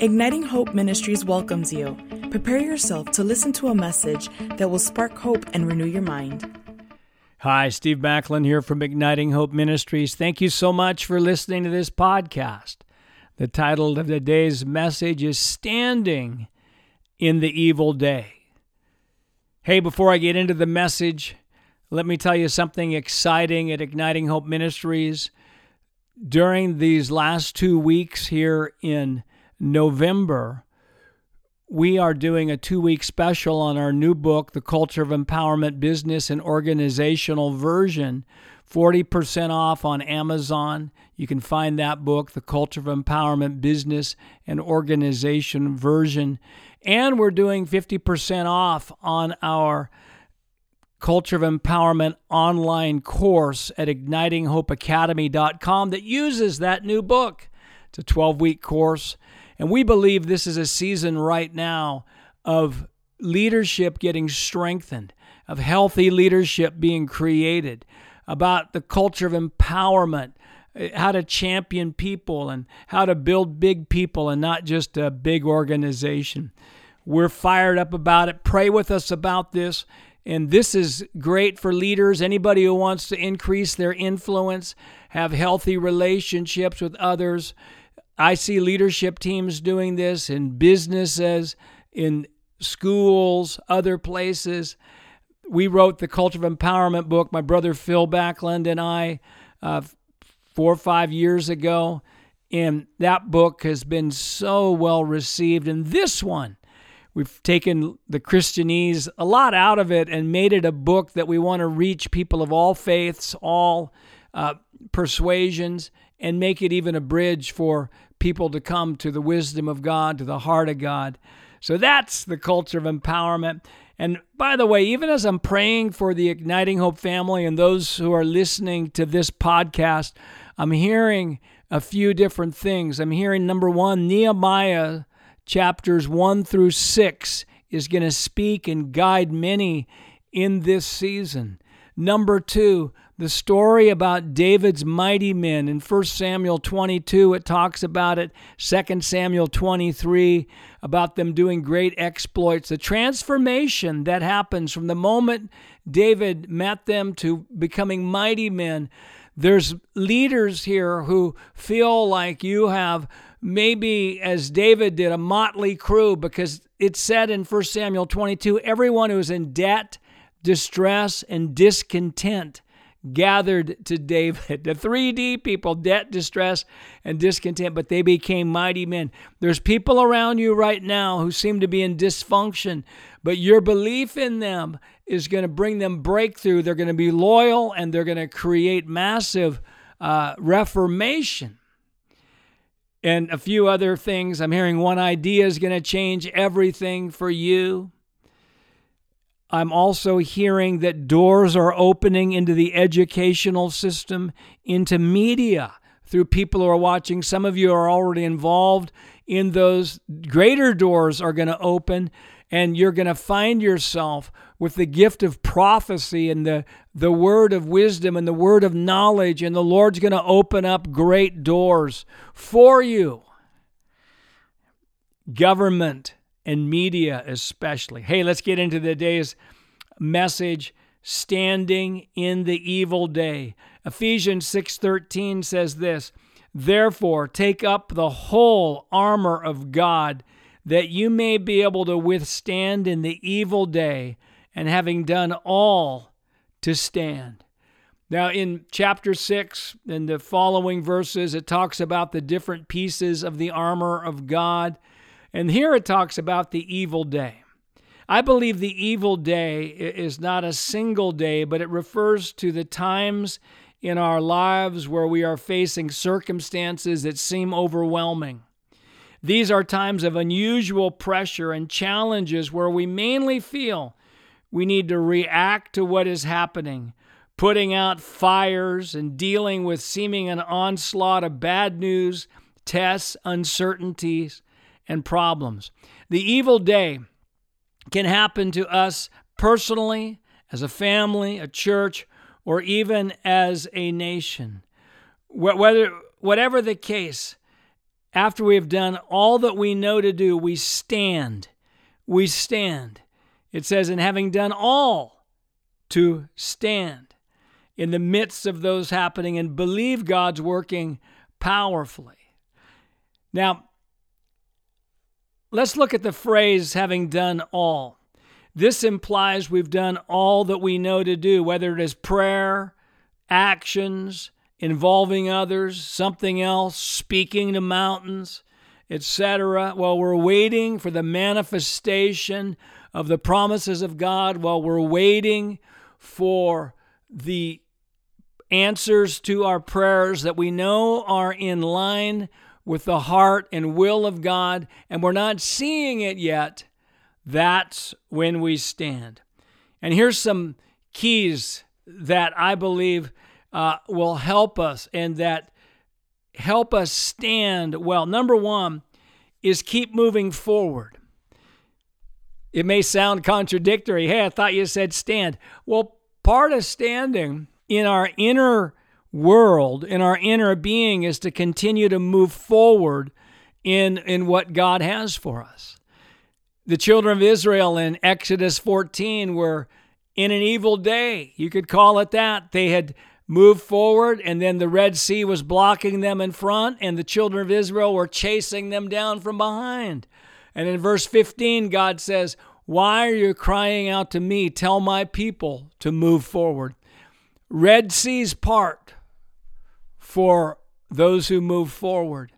Igniting Hope Ministries welcomes you. Prepare yourself to listen to a message that will spark hope and renew your mind. Hi, Steve Backlund here from Igniting Hope Ministries. Thank you so much for listening to this podcast. The title of the day's message is Standing in the Evil Day. Hey, before I get into the message, let me tell you something exciting at Igniting Hope Ministries. During these last two weeks here in November, we are doing a two week special on our new book, The Culture of Empowerment Business and Organizational Version. 40% off on Amazon. You can find that book, The Culture of Empowerment Business and Organization Version. And we're doing 50% off on our Culture of Empowerment online course at ignitinghopeacademy.com that uses that new book. It's a 12 week course. And we believe this is a season right now of leadership getting strengthened, of healthy leadership being created, about the culture of empowerment, eh, how to champion people and how to build big people and not just a big organization. We're fired up about it. Pray with us about this. And this is great for leaders, anybody who wants to increase their influence, have healthy relationships with others, I see leadership teams doing this in businesses, in schools, other places. We wrote the Culture of Empowerment book, my brother Phil Backlund and I, uh, four or five years ago. And that book has been so well received. And this one, we've taken the Christianese, a lot out of it, and made it a book that we want to reach people of all faiths, all uh, persuasions, and make it even a bridge for people to come to the wisdom of God, to the heart of God. So that's the culture of empowerment. And by the way, even as I'm praying for the Igniting Hope family and those who are listening to this podcast, I'm hearing a few different things. I'm hearing number one, Nehemiah chapters one through six is going to speak and guide many in this season. Number two, the story about David's mighty men in 1 Samuel 22, it talks about it. 2 Samuel 23, about them doing great exploits. The transformation that happens from the moment David met them to becoming mighty men. There's leaders here who feel like you have maybe, as David did, a motley crew because it said in 1 Samuel 22 everyone who's in debt, distress, and discontent gathered to David. The 3D people, debt, distress, and discontent, but they became mighty men. There's people around you right now who seem to be in dysfunction, but your belief in them is going to bring them breakthrough. They're going to be loyal and they're going to create massive uh, reformation. And a few other things. I'm hearing one idea is going to change everything for you. I'm also hearing that doors are opening into the educational system, into media through people who are watching. Some of you are already involved in those. Greater doors are going to open, and you're going to find yourself with the gift of prophecy and the, the word of wisdom and the word of knowledge, and the Lord's going to open up great doors for you. Government and media especially. Hey, let's get into today's message standing in the evil day. Ephesians 6:13 says this, "Therefore take up the whole armor of God, that you may be able to withstand in the evil day, and having done all to stand." Now, in chapter 6 and the following verses, it talks about the different pieces of the armor of God. And here it talks about the evil day. I believe the evil day is not a single day, but it refers to the times in our lives where we are facing circumstances that seem overwhelming. These are times of unusual pressure and challenges where we mainly feel we need to react to what is happening, putting out fires and dealing with seeming an onslaught of bad news, tests, uncertainties, and problems. The evil day can happen to us personally, as a family, a church, or even as a nation. Whether, whatever the case, after we have done all that we know to do, we stand. We stand. It says, in having done all to stand in the midst of those happening and believe God's working powerfully. Now, let's look at the phrase having done all. This implies we've done all that we know to do, whether it is prayer, actions, involving others, something else, speaking to mountains, etc. While we're waiting for the manifestation of the promises of God, while we're waiting for the answers to our prayers that we know are in line with the heart and will of God, and we're not seeing it yet, that's when we stand. And here's some keys that I believe uh, will help us and that help us stand well. Number one is keep moving forward. It may sound contradictory. Hey, I thought you said stand. Well, part of standing in our inner world, in our inner being, is to continue to move forward in, in what God has for us. The children of Israel in Exodus 14 were in an evil day. You could call it that. They had moved forward, and then the Red Sea was blocking them in front, and the children of Israel were chasing them down from behind. And in verse 15, God says, Why are you crying out to me? Tell my people to move forward. Red Seas part for those who move forward.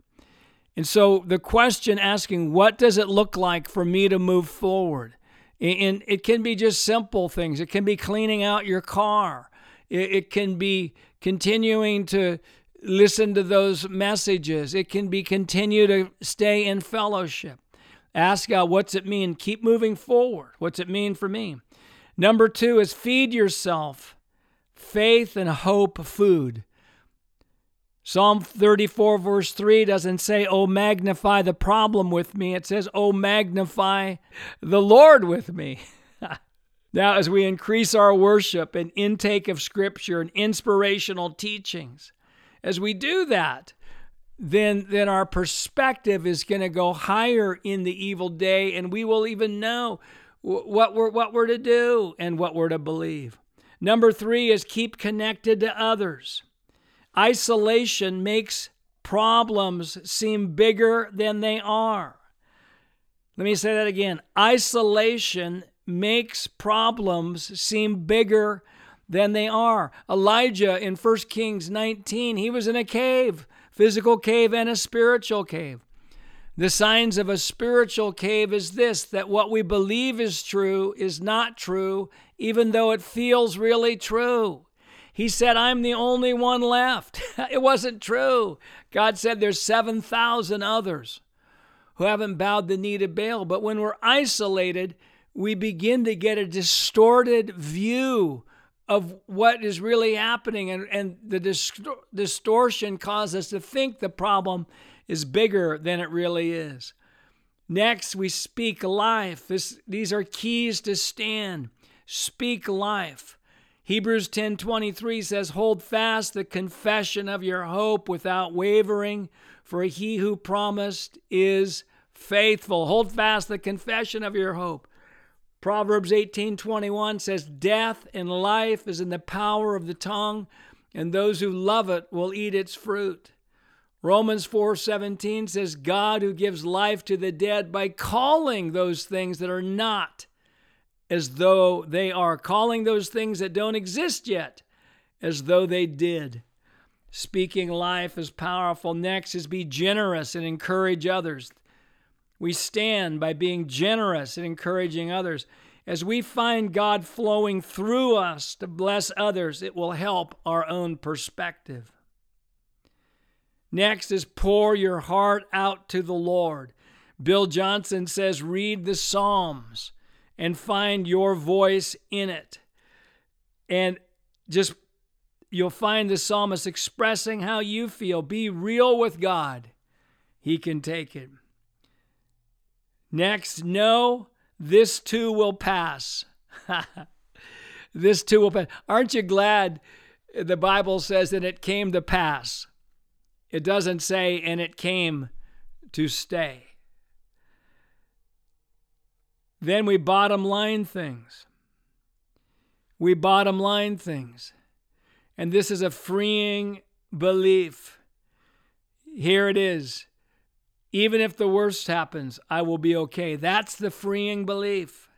And so the question asking, what does it look like for me to move forward? And it can be just simple things. It can be cleaning out your car. It can be continuing to listen to those messages. It can be continue to stay in fellowship. Ask God, what's it mean? Keep moving forward. What's it mean for me? Number two is feed yourself faith and hope food. Psalm 34, verse 3 doesn't say, Oh, magnify the problem with me. It says, Oh, magnify the Lord with me. now, as we increase our worship and intake of Scripture and inspirational teachings, as we do that, then, then our perspective is going to go higher in the evil day, and we will even know what we're, what we're to do and what we're to believe. Number three is keep connected to others. Isolation makes problems seem bigger than they are. Let me say that again. Isolation makes problems seem bigger than they are. Elijah in 1 Kings 19, he was in a cave, physical cave and a spiritual cave. The signs of a spiritual cave is this that what we believe is true is not true, even though it feels really true. He said, I'm the only one left. it wasn't true. God said there's 7,000 others who haven't bowed the knee to Baal. But when we're isolated, we begin to get a distorted view of what is really happening. And, and the dist- distortion causes us to think the problem is bigger than it really is. Next, we speak life. This, these are keys to stand. Speak life. Hebrews 10:23 says, "Hold fast the confession of your hope without wavering, for he who promised is faithful." Hold fast the confession of your hope. Proverbs 18:21 says, "Death and life is in the power of the tongue, and those who love it will eat its fruit." Romans 4:17 says God who gives life to the dead by calling those things that are not as though they are calling those things that don't exist yet as though they did. Speaking life is powerful. Next is be generous and encourage others. We stand by being generous and encouraging others. As we find God flowing through us to bless others, it will help our own perspective. Next is pour your heart out to the Lord. Bill Johnson says, read the Psalms and find your voice in it. And just, you'll find the psalmist expressing how you feel. Be real with God, He can take it. Next, know this too will pass. this too will pass. Aren't you glad the Bible says that it came to pass? It doesn't say, and it came to stay. Then we bottom line things. We bottom line things. And this is a freeing belief. Here it is. Even if the worst happens, I will be okay. That's the freeing belief.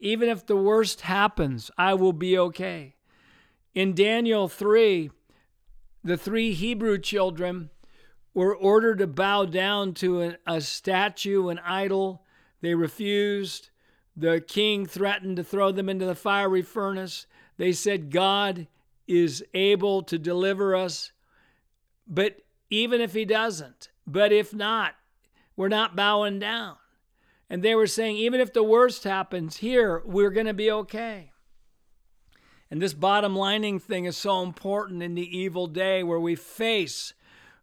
Even if the worst happens, I will be okay. In Daniel 3, the three Hebrew children were ordered to bow down to a, a statue, an idol. They refused. The king threatened to throw them into the fiery furnace. They said, God is able to deliver us. But even if he doesn't, but if not, we're not bowing down. And they were saying, even if the worst happens here, we're going to be okay. And this bottom lining thing is so important in the evil day where we face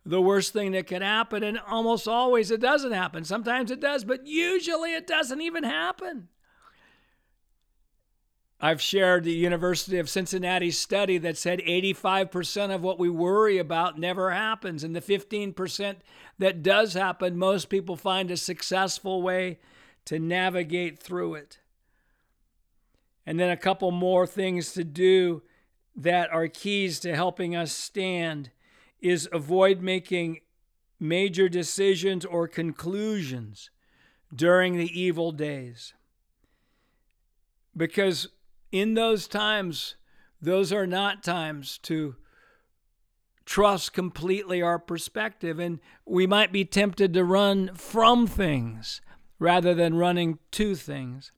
the worst thing that can happen. And almost always it doesn't happen. Sometimes it does, but usually it doesn't even happen. I've shared the University of Cincinnati study that said 85% of what we worry about never happens. And the 15% that does happen, most people find a successful way to navigate through it. And then a couple more things to do that are keys to helping us stand is avoid making major decisions or conclusions during the evil days. Because in those times, those are not times to trust completely our perspective. And we might be tempted to run from things rather than running to things.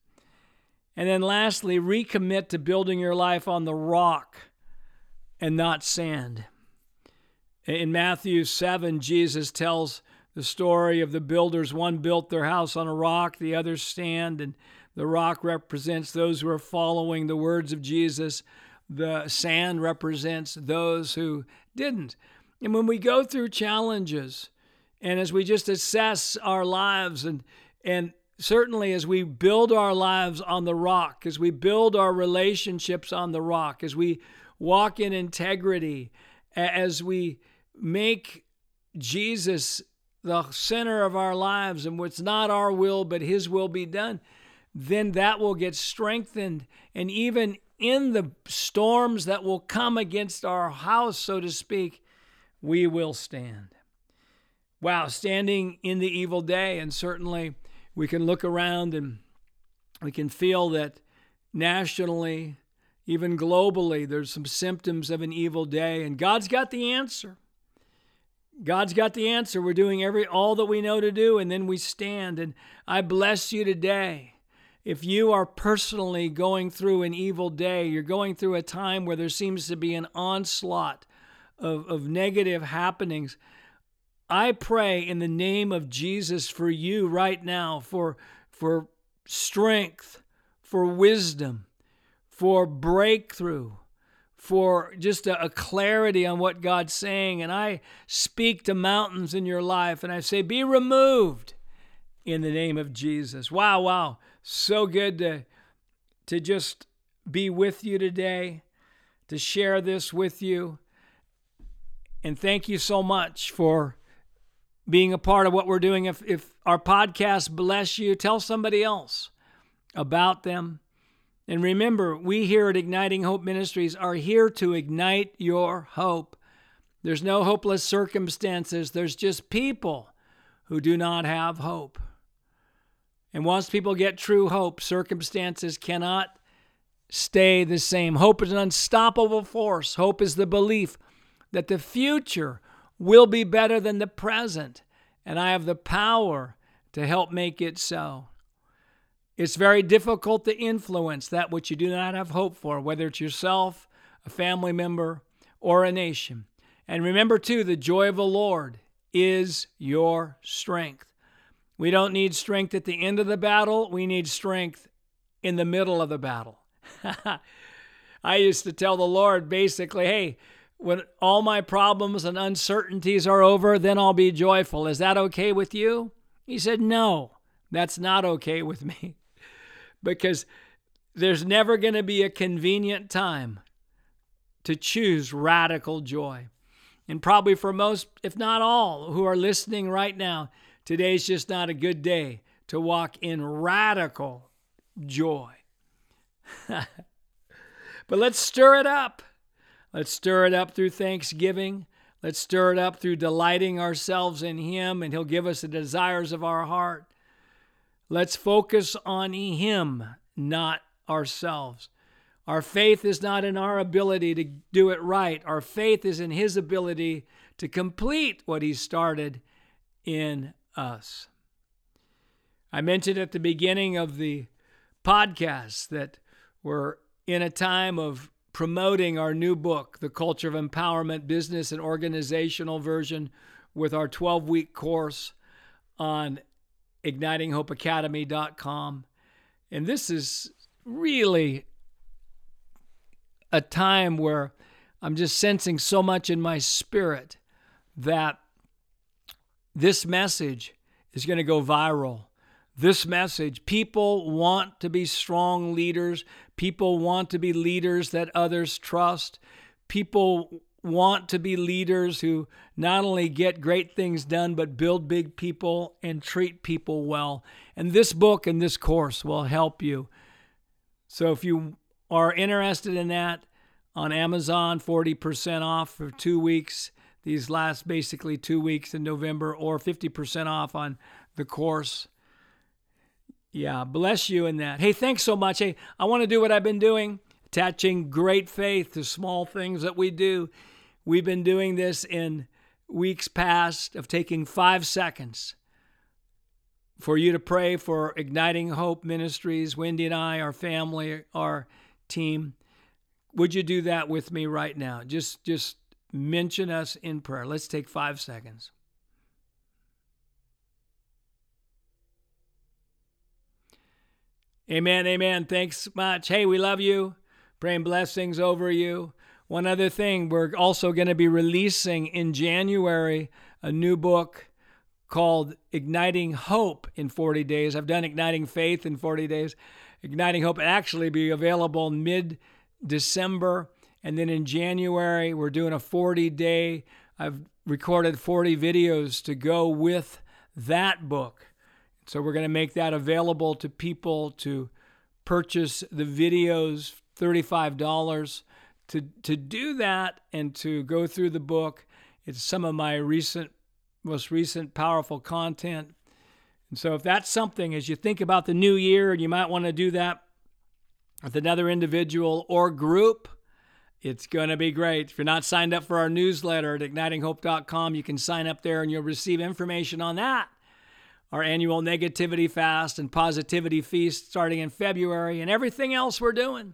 And then lastly, recommit to building your life on the rock and not sand. In Matthew 7, Jesus tells the story of the builders. One built their house on a rock, the other stand, and the rock represents those who are following the words of Jesus. The sand represents those who didn't. And when we go through challenges, and as we just assess our lives, and, and certainly as we build our lives on the rock, as we build our relationships on the rock, as we walk in integrity, as we make Jesus the center of our lives, and it's not our will, but His will be done then that will get strengthened. And even in the storms that will come against our house, so to speak, we will stand. Wow, standing in the evil day. And certainly we can look around and we can feel that nationally, even globally, there's some symptoms of an evil day. And God's got the answer. God's got the answer. We're doing every all that we know to do, and then we stand. And I bless you today if you are personally going through an evil day, you're going through a time where there seems to be an onslaught of, of negative happenings, I pray in the name of Jesus for you right now for, for strength, for wisdom, for breakthrough, for just a, a, clarity on what God's saying. And I speak to mountains in your life and I say, Be removed in the name of Jesus. Wow, wow. So good to, to just be with you today, to share this with you. And thank you so much for being a part of what we're doing. If, if our podcast bless you, tell somebody else about them. And remember, we here at Igniting Hope Ministries are here to ignite your hope. There's no hopeless circumstances, there's just people who do not have hope. And once people get true hope, circumstances cannot stay the same. Hope is an unstoppable force. Hope is the belief that the future will be better than the present, and I have the power to help make it so. It's very difficult to influence that which you do not have hope for, whether it's yourself, a family member, or a nation. And remember, too, the joy of the Lord is your strength. We don't need strength at the end of the battle, we need strength in the middle of the battle. I used to tell the Lord basically, hey, when all my problems and uncertainties are over, then I'll be joyful. Is that okay with you? He said, no, that's not okay with me. Because there's never going to be a convenient time to choose radical joy. And probably for most, if not all, who are listening right now, Today's just not a good day to walk in radical joy. but let's stir it up. Let's stir it up through thanksgiving. Let's stir it up through delighting ourselves in Him, and He'll give us the desires of our heart. Let's focus on Him, not ourselves. Our faith is not in our ability to do it right. Our faith is in His ability to complete what He started in us. I mentioned at the beginning of the podcast that we're in a time of promoting our new book, The Culture of Empowerment Business and Organizational Version, with our 12 week course on ignitinghopeacademy.com. And this is really a time where I'm just sensing so much in my spirit that this message is going to go viral. This message, people want to be strong leaders. People want to be leaders that others trust. People want to be leaders who not only get great things done, but build big people and treat people well. And this book and this course will help you. So if you are interested in that, on Amazon, 40% off for two weeks, these last basically two weeks in November, or 50% off on the course. Yeah, bless you in that. Hey, thanks so much. Hey, I want to do what I've been doing, attaching great faith to small things that we do. We've been doing this in weeks past of taking five seconds for you to pray for Igniting Hope Ministries, Wendy and I, our family, our team. Would you do that with me right now? Just just mention us in prayer. Let's take 5 seconds. Amen. Amen. Thanks much. Hey, we love you. Praying blessings over you. One other thing, we're also going to be releasing in January a new book called Igniting Hope in 40 Days. I've done Igniting Faith in 40 Days. Igniting Hope will actually be available mid December. And then in January, we're doing a 40 day. I've recorded 40 videos to go with that book. So we're going to make that available to people to purchase the videos, $35. To, to do that and to go through the book, it's some of my recent, most recent powerful content. And so if that's something, as you think about the new year, and you might want to do that with another individual or group, it's going to be great. If you're not signed up for our newsletter at ignitinghope.com, you can sign up there and you'll receive information on that. Our annual negativity fast and positivity feast starting in February and everything else we're doing.